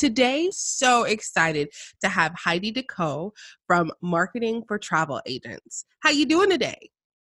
Today, so excited to have Heidi Deco from Marketing for Travel Agents. How you doing today?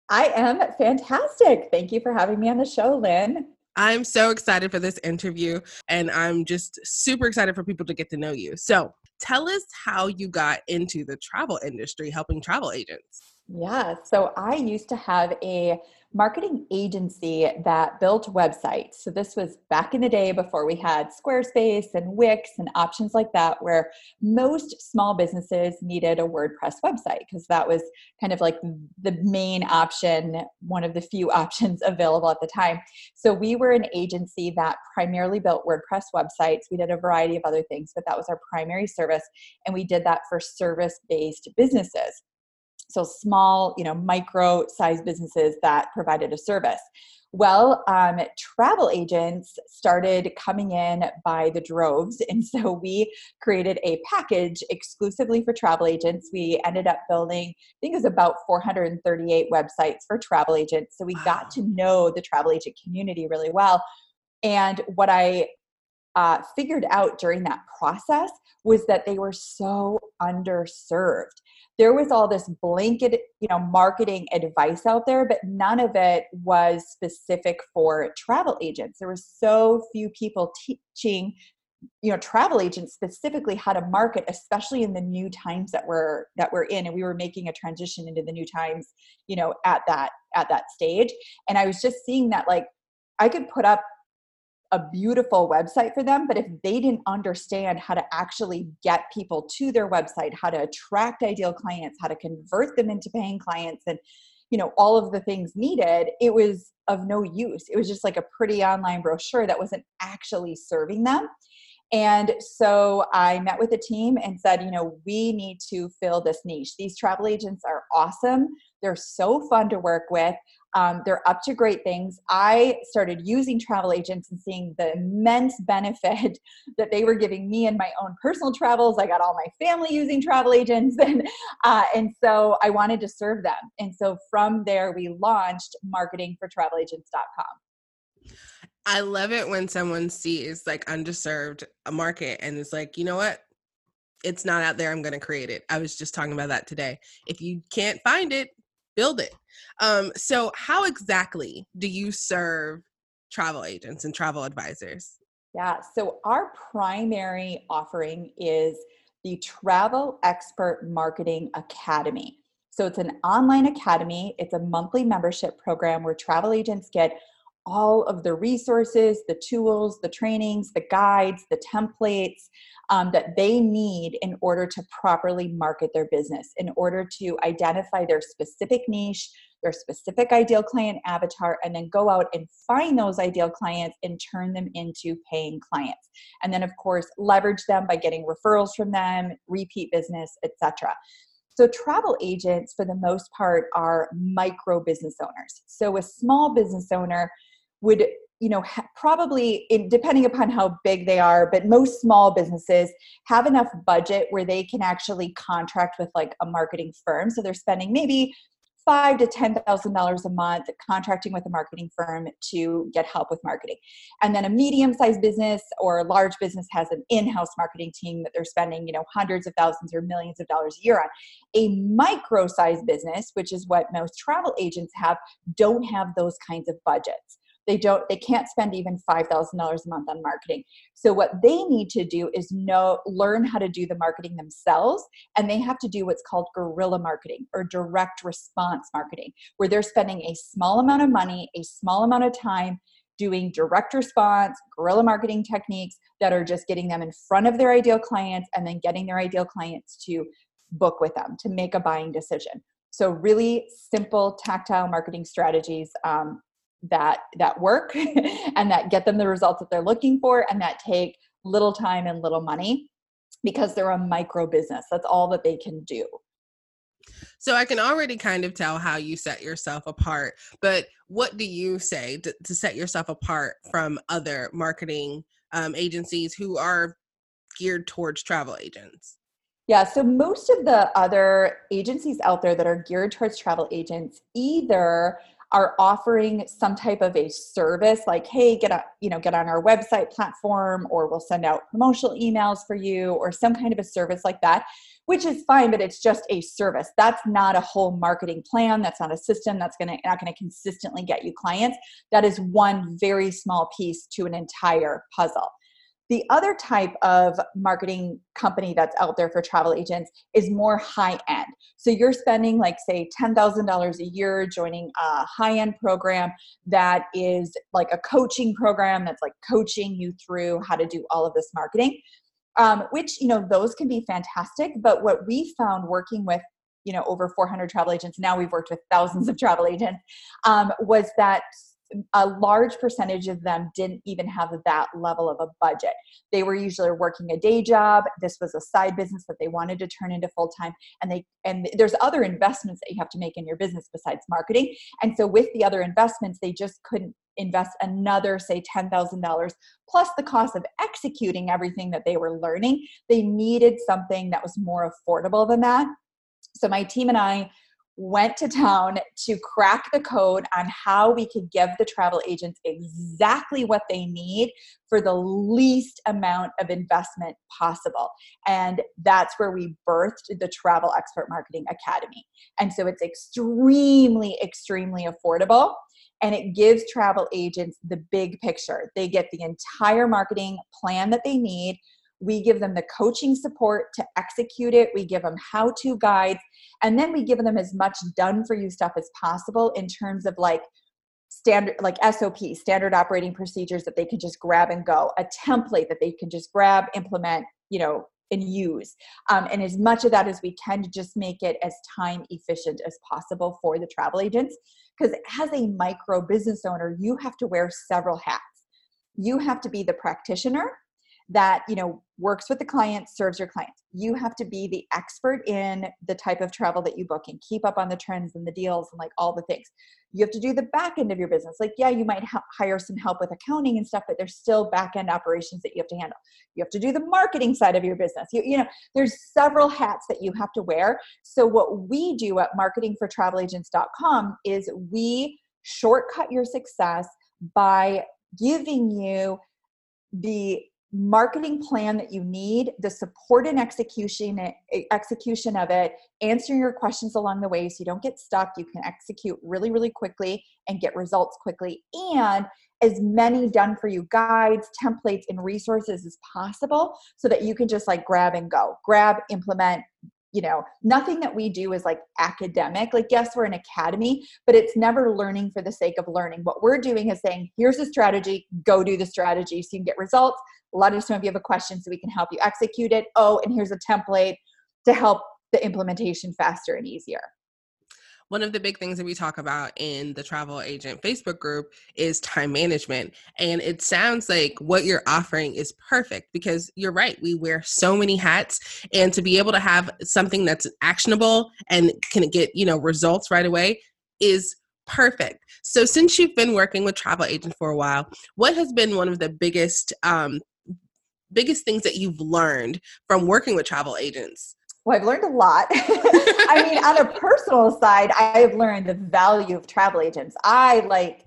I am fantastic. Thank you for having me on the show, Lynn. I'm so excited for this interview and I'm just super excited for people to get to know you. So, tell us how you got into the travel industry helping travel agents. Yeah, so I used to have a marketing agency that built websites. So this was back in the day before we had Squarespace and Wix and options like that, where most small businesses needed a WordPress website because that was kind of like the main option, one of the few options available at the time. So we were an agency that primarily built WordPress websites. We did a variety of other things, but that was our primary service. And we did that for service based businesses so small you know micro sized businesses that provided a service. Well um, travel agents started coming in by the droves and so we created a package exclusively for travel agents. We ended up building i think it was about 438 websites for travel agents so we wow. got to know the travel agent community really well. And what i uh, figured out during that process was that they were so underserved. There was all this blanket you know marketing advice out there but none of it was specific for travel agents. There were so few people teaching you know travel agents specifically how to market especially in the new times that we're that we're in and we were making a transition into the new times you know at that at that stage. And i was just seeing that like i could put up a beautiful website for them but if they didn't understand how to actually get people to their website how to attract ideal clients how to convert them into paying clients and you know all of the things needed it was of no use. It was just like a pretty online brochure that wasn't actually serving them and so I met with the team and said, you know, we need to fill this niche. These travel agents are awesome. They're so fun to work with. Um, they're up to great things. I started using travel agents and seeing the immense benefit that they were giving me in my own personal travels. I got all my family using travel agents, and uh, and so I wanted to serve them. And so from there, we launched marketingfortravelagents.com. I love it when someone sees like underserved a market and is like, you know what? It's not out there. I'm going to create it. I was just talking about that today. If you can't find it, build it. Um, so, how exactly do you serve travel agents and travel advisors? Yeah, so our primary offering is the Travel Expert Marketing Academy. So, it's an online academy, it's a monthly membership program where travel agents get all of the resources, the tools, the trainings, the guides, the templates um, that they need in order to properly market their business, in order to identify their specific niche, their specific ideal client avatar, and then go out and find those ideal clients and turn them into paying clients. And then, of course, leverage them by getting referrals from them, repeat business, etc. So, travel agents, for the most part, are micro business owners. So, a small business owner would you know ha- probably in, depending upon how big they are but most small businesses have enough budget where they can actually contract with like a marketing firm. So they're spending maybe five to ten thousand dollars a month contracting with a marketing firm to get help with marketing. And then a medium-sized business or a large business has an in-house marketing team that they're spending you know hundreds of thousands or millions of dollars a year on. A micro-sized business which is what most travel agents have don't have those kinds of budgets they don't they can't spend even $5000 a month on marketing. So what they need to do is know learn how to do the marketing themselves and they have to do what's called guerrilla marketing or direct response marketing where they're spending a small amount of money a small amount of time doing direct response guerrilla marketing techniques that are just getting them in front of their ideal clients and then getting their ideal clients to book with them to make a buying decision. So really simple tactile marketing strategies um, that that work and that get them the results that they're looking for and that take little time and little money because they're a micro business. That's all that they can do. So I can already kind of tell how you set yourself apart, but what do you say to, to set yourself apart from other marketing um, agencies who are geared towards travel agents? Yeah, so most of the other agencies out there that are geared towards travel agents either are offering some type of a service like hey get a you know get on our website platform or we'll send out promotional emails for you or some kind of a service like that which is fine but it's just a service. That's not a whole marketing plan. That's not a system that's going to not going to consistently get you clients. That is one very small piece to an entire puzzle the other type of marketing company that's out there for travel agents is more high end. So you're spending, like, say, $10,000 a year joining a high end program that is like a coaching program that's like coaching you through how to do all of this marketing. Um, which, you know, those can be fantastic. But what we found working with you know over 400 travel agents now we've worked with thousands of travel agents um, was that a large percentage of them didn't even have that level of a budget. They were usually working a day job. This was a side business that they wanted to turn into full time, and they and there's other investments that you have to make in your business besides marketing. And so with the other investments, they just couldn't invest another say $10,000 plus the cost of executing everything that they were learning. They needed something that was more affordable than that. So my team and I went to town to crack the code on how we could give the travel agents exactly what they need for the least amount of investment possible. And that's where we birthed the Travel Expert Marketing Academy. And so it's extremely, extremely affordable. And it gives travel agents the big picture. They get the entire marketing plan that they need we give them the coaching support to execute it. We give them how to guides. And then we give them as much done for you stuff as possible in terms of like standard, like SOP, standard operating procedures that they can just grab and go, a template that they can just grab, implement, you know, and use. Um, and as much of that as we can to just make it as time efficient as possible for the travel agents. Because as a micro business owner, you have to wear several hats. You have to be the practitioner that you know works with the client serves your clients. You have to be the expert in the type of travel that you book and keep up on the trends and the deals and like all the things. You have to do the back end of your business. Like yeah you might ha- hire some help with accounting and stuff but there's still back end operations that you have to handle. You have to do the marketing side of your business. You, you know there's several hats that you have to wear. So what we do at marketingfortravelagents.com is we shortcut your success by giving you the marketing plan that you need the support and execution execution of it answering your questions along the way so you don't get stuck. You can execute really really quickly and get results quickly. And as many done for you guides templates and resources as possible so that you can just like grab and go grab implement you know. Nothing that we do is like academic. Like yes we're an academy but it's never learning for the sake of learning. What we're doing is saying here's a strategy. Go do the strategy so you can get results let us know if you have a question so we can help you execute it oh and here's a template to help the implementation faster and easier one of the big things that we talk about in the travel agent Facebook group is time management. And it sounds like what you're offering is perfect because you're right. We wear so many hats. And to be able to have something that's actionable and can get, you know, results right away is perfect. So since you've been working with travel agents for a while, what has been one of the biggest um, biggest things that you've learned from working with travel agents? Well, I've learned a lot. I mean, on a personal side, I have learned the value of travel agents. I like,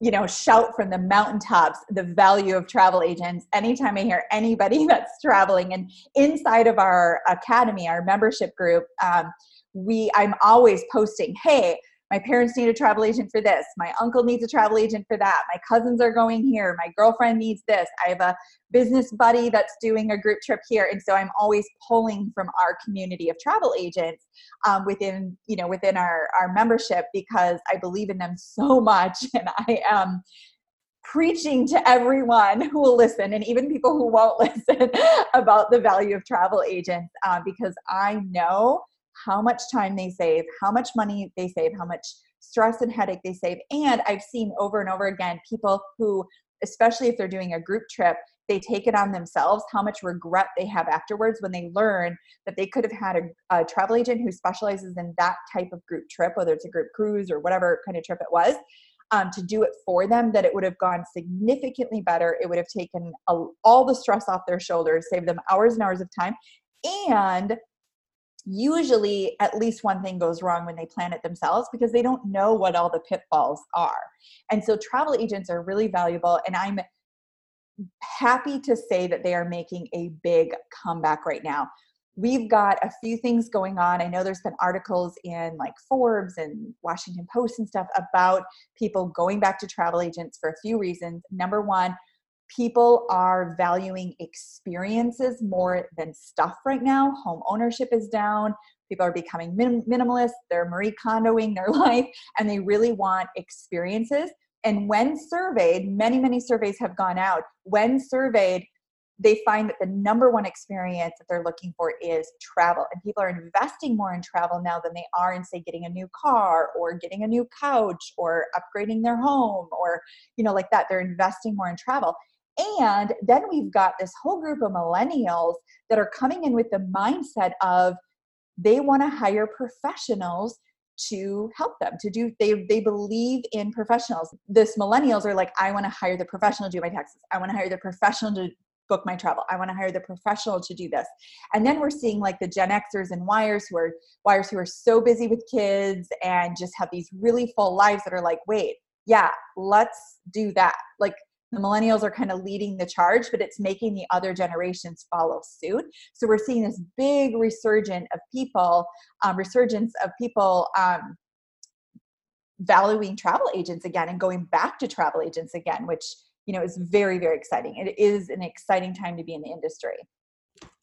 you know, shout from the mountaintops the value of travel agents anytime I hear anybody that's traveling. And inside of our academy, our membership group, um, we I'm always posting, hey, my parents need a travel agent for this. My uncle needs a travel agent for that. My cousins are going here. My girlfriend needs this. I have a business buddy that's doing a group trip here. And so i'm always pulling from our community of travel agents um, within you know within our our membership because i believe in them so much. And i am preaching to everyone who will listen and even people who won't listen about the value of travel agents uh, because i know how much time they save, how much money they save, how much stress and headache they save. And I've seen over and over again people who, especially if they're doing a group trip, they take it on themselves, how much regret they have afterwards when they learn that they could have had a, a travel agent who specializes in that type of group trip, whether it's a group cruise or whatever kind of trip it was. Um, to do it for them, that it would have gone significantly better. It would have taken a, all the stress off their shoulders, saved them hours and hours of time, and usually at least one thing goes wrong when they plan it themselves because they don't know what all the pitfalls are. And so travel agents are really valuable and I'm happy to say that they are making a big comeback right now. We've got a few things going on. I know there's been articles in like Forbes and Washington Post and stuff about people going back to travel agents for a few reasons. Number one, people are valuing experiences more than stuff right now. Home ownership is down. People are becoming minim- minimalist. They're Marie Kondoing their life and they really want experiences. And when surveyed, many, many surveys have gone out. When surveyed, they find that the number one experience that they're looking for is travel. And people are investing more in travel now than they are in, say, getting a new car or getting a new couch or upgrading their home or, you know, like that. They're investing more in travel. And then we've got this whole group of millennials that are coming in with the mindset of they want to hire professionals to help them to do they they believe in professionals. This millennials are like i want to hire the professional to do my taxes. I want to hire the professional to book my travel. I want to hire the professional to do this. And then we're seeing like the gen xers and wires who are wires who are so busy with kids and just have these really full lives that are like wait yeah let's do that. Like the millennials are kind of leading the charge, but it's making the other generations follow suit. So we're seeing this big resurgence of people, um, resurgence of people um, valuing travel agents again and going back to travel agents again, which you know is very very exciting. It is an exciting time to be in the industry.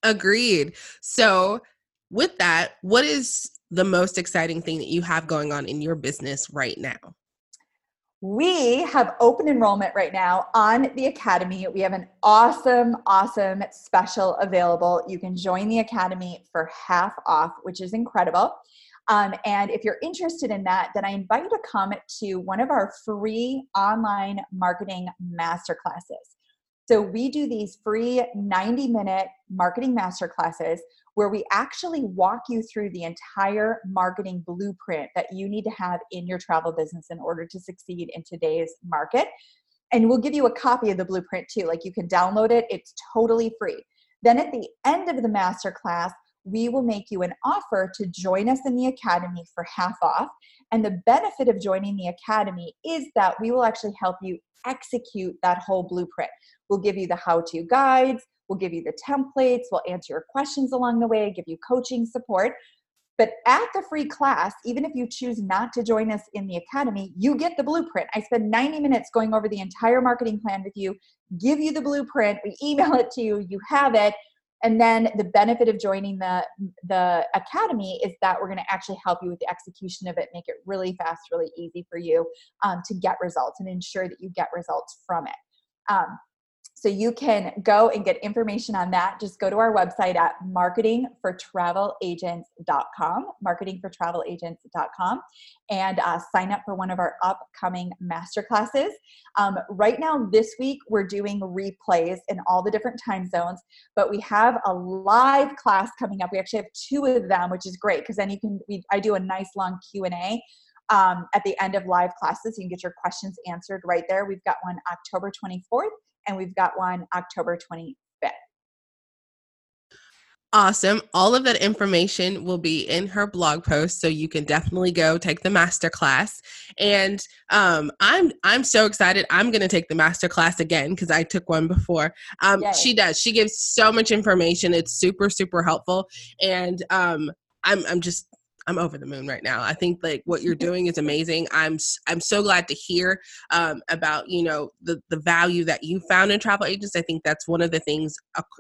Agreed. So with that, what is the most exciting thing that you have going on in your business right now? We have open enrollment right now on the Academy. We have an awesome, awesome special available. You can join the Academy for half off, which is incredible. Um, and if you're interested in that, then I invite you to come to one of our free online marketing masterclasses. So we do these free 90 minute marketing masterclasses where we actually walk you through the entire marketing blueprint that you need to have in your travel business in order to succeed in today's market. And we'll give you a copy of the blueprint too. Like you can download it, it's totally free. Then at the end of the masterclass, we will make you an offer to join us in the academy for half off. And the benefit of joining the academy is that we will actually help you execute that whole blueprint. We'll give you the how to guides, we'll give you the templates, we'll answer your questions along the way, give you coaching support. But at the free class, even if you choose not to join us in the academy, you get the blueprint. I spend 90 minutes going over the entire marketing plan with you, give you the blueprint, we email it to you, you have it. And then the benefit of joining the the academy is that we're going to actually help you with the execution of it, make it really fast, really easy for you um, to get results and ensure that you get results from it. Um, so you can go and get information on that. Just go to our website at marketingfortravelagents.com, marketingfortravelagents.com, and uh, sign up for one of our upcoming masterclasses. Um, right now, this week, we're doing replays in all the different time zones, but we have a live class coming up. We actually have two of them, which is great because then you can, we, I do a nice long Q&A um, at the end of live classes. You can get your questions answered right there. We've got one October 24th and we've got one October 25th. Awesome. All of that information will be in her blog post, so you can definitely go take the master class. And um, I'm I'm so excited. I'm going to take the master class again because I took one before. Um, she does. She gives so much information. It's super super helpful, and um, I'm I'm just I'm over the moon right now. I think like what you're doing is amazing. I'm I'm so glad to hear um, about you know the the value that you found in travel agents. I think that's one of the things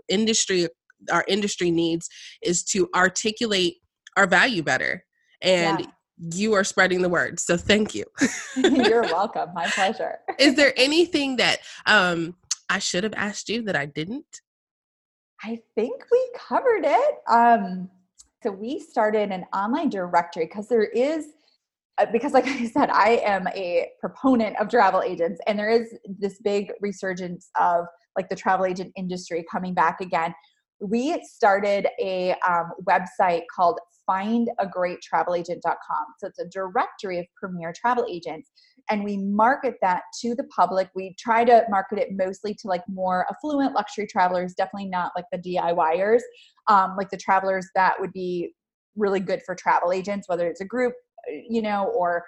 industry our industry needs is to articulate our value better and. Yeah you are spreading the word. So thank you. You're welcome. My pleasure. Is there anything that um, I should have asked you that I didn't? I think we covered it. Um, so we started an online directory because there is uh, because like i said i am a proponent of travel agents and there is this big resurgence of like the travel agent industry coming back again we started a um, website called findagreattravelagent.com. So it's a directory of premier travel agents. And we market that to the public. We try to market it mostly to like more affluent luxury travelers, definitely not like the DIYers, um, like the travelers that would be really good for travel agents, whether it's a group, you know, or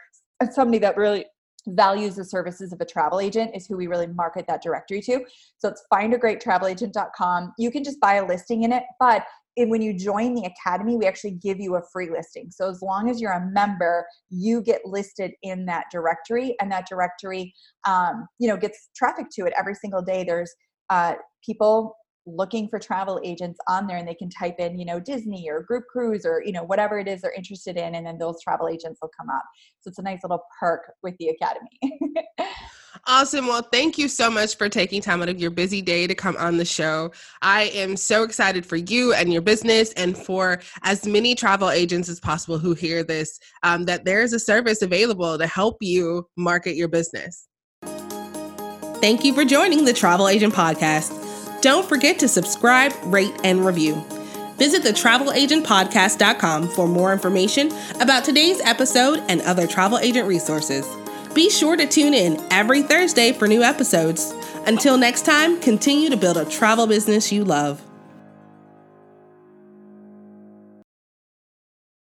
somebody that really values the services of a travel agent is who we really market that directory to. So it's findagreattravelagent.com. You can just buy a listing in it, but when you join the academy, we actually give you a free listing. So as long as you're a member, you get listed in that directory, and that directory, um, you know, gets traffic to it every single day. There's uh, people looking for travel agents on there and they can type in you know disney or group cruise or you know whatever it is they're interested in and then those travel agents will come up so it's a nice little perk with the academy Awesome. Well, thank you so much for taking time out of your busy day to come on the show. I am so excited for you and your business and for as many travel agents as possible who hear this um, that there is a service available to help you market your business. Thank you for joining the Travel Agent Podcast. Don't forget to subscribe, rate, and review. Visit the travelagentpodcast.com for more information about today's episode and other travel agent resources. Be sure to tune in every Thursday for new episodes. Until next time, continue to build a travel business you love.